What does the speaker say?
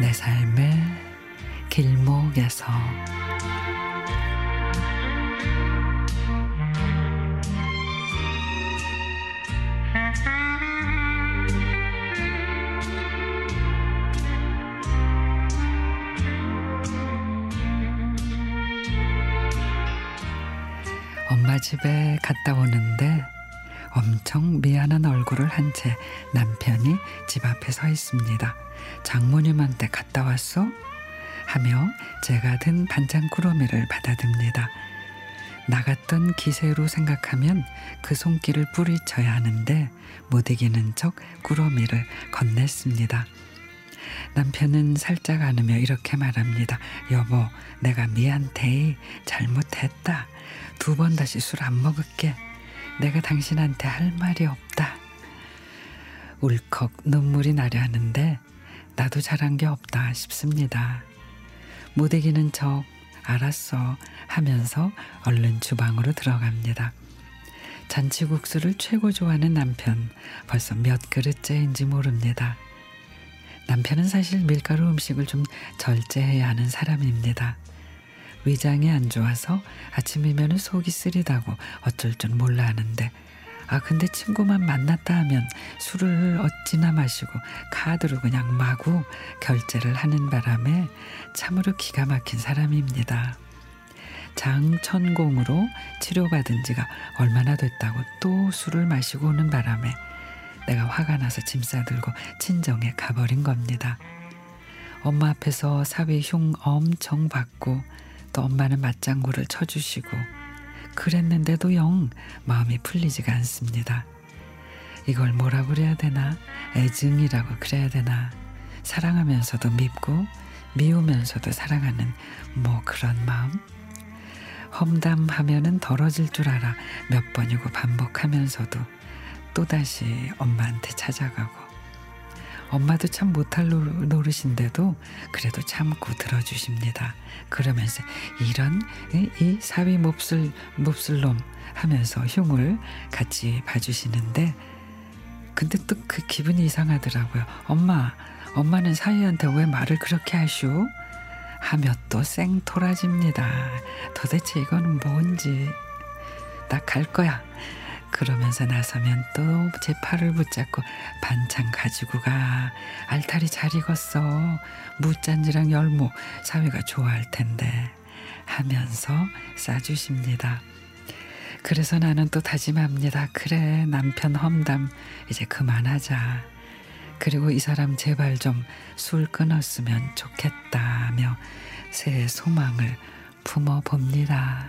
내 삶의 길목에서. 엄마 집에 갔다 오는데 엄청 미안한 얼굴을 한 채 남편이 집 앞에 서 있습니다. 장모님한테 갔다 왔어? 하며 제가 든 반찬 꾸러미를 받아듭니다. 나갔던 기세로 생각하면 그 손길을 뿌리쳐야 하는데 못 이기는 척 꾸러미를 건넸습니다. 남편은 살짝 안으며 이렇게 말합니다. 여보, 내가 미안해. 잘못했다. 두 번 다시 술 안 먹을게. 내가 당신한테 할 말이 없다. 울컥 눈물이 나려 하는데 나도 잘한 게 없다 싶습니다. 못 이기는 척 알았어 하면서 얼른 주방으로 들어갑니다. 잔치국수를 최고 좋아하는 남편 벌써 몇 그릇째인지 모릅니다. 남편은 사실 밀가루 음식을 좀 절제해야 하는 사람입니다. 위장이 안 좋아서 아침이면 속이 쓰리다고 어쩔 줄 몰라 하는데 아 근데 친구만 만났다 하면 술을 어찌나 마시고 카드로 그냥 마구 결제를 하는 바람에 참으로 기가 막힌 사람입니다. 장천공으로 치료받은 지가 얼마나 됐다고 또 술을 마시고 오는 바람에 내가 화가 나서 짐 싸들고 친정에 가버린 겁니다. 엄마 앞에서 사위 흉 엄청 받고 또 엄마는 맞장구를 쳐주시고 그랬는데도 영 마음이 풀리지가 않습니다. 이걸 뭐라 그래야 되나? 애증이라고 그래야 되나? 사랑하면서도 밉고 미우면서도 사랑하는 뭐 그런 마음? 험담하면은 덜어질 줄 알아 몇 번이고 반복하면서도 또다시 엄마한테 찾아가고 엄마도 참 못할 노릇인데도 그래도 참고 들어주십니다. 그러면서 이런 이 사위 몹쓸 몹쓸 놈 하면서 흉을 같이 봐주시는데 근데 또 그 기분이 이상하더라고요. 엄마 엄마는 사위한테 왜 말을 그렇게 하슈? 하며 또 쌩토라집니다. 도대체 이거는 뭔지 나 갈 거야. 그러면서 나서면 또 제 팔을 붙잡고 반찬 가지고 가. 알타리 잘 익었어. 무짠지랑 열무 사위가 좋아할 텐데 하면서 싸주십니다. 그래서 나는 또 다짐합니다. 그래 남편 험담 이제 그만하자. 그리고 이 사람 제발 좀 술 끊었으면 좋겠다며 새 소망을 품어 봅니다.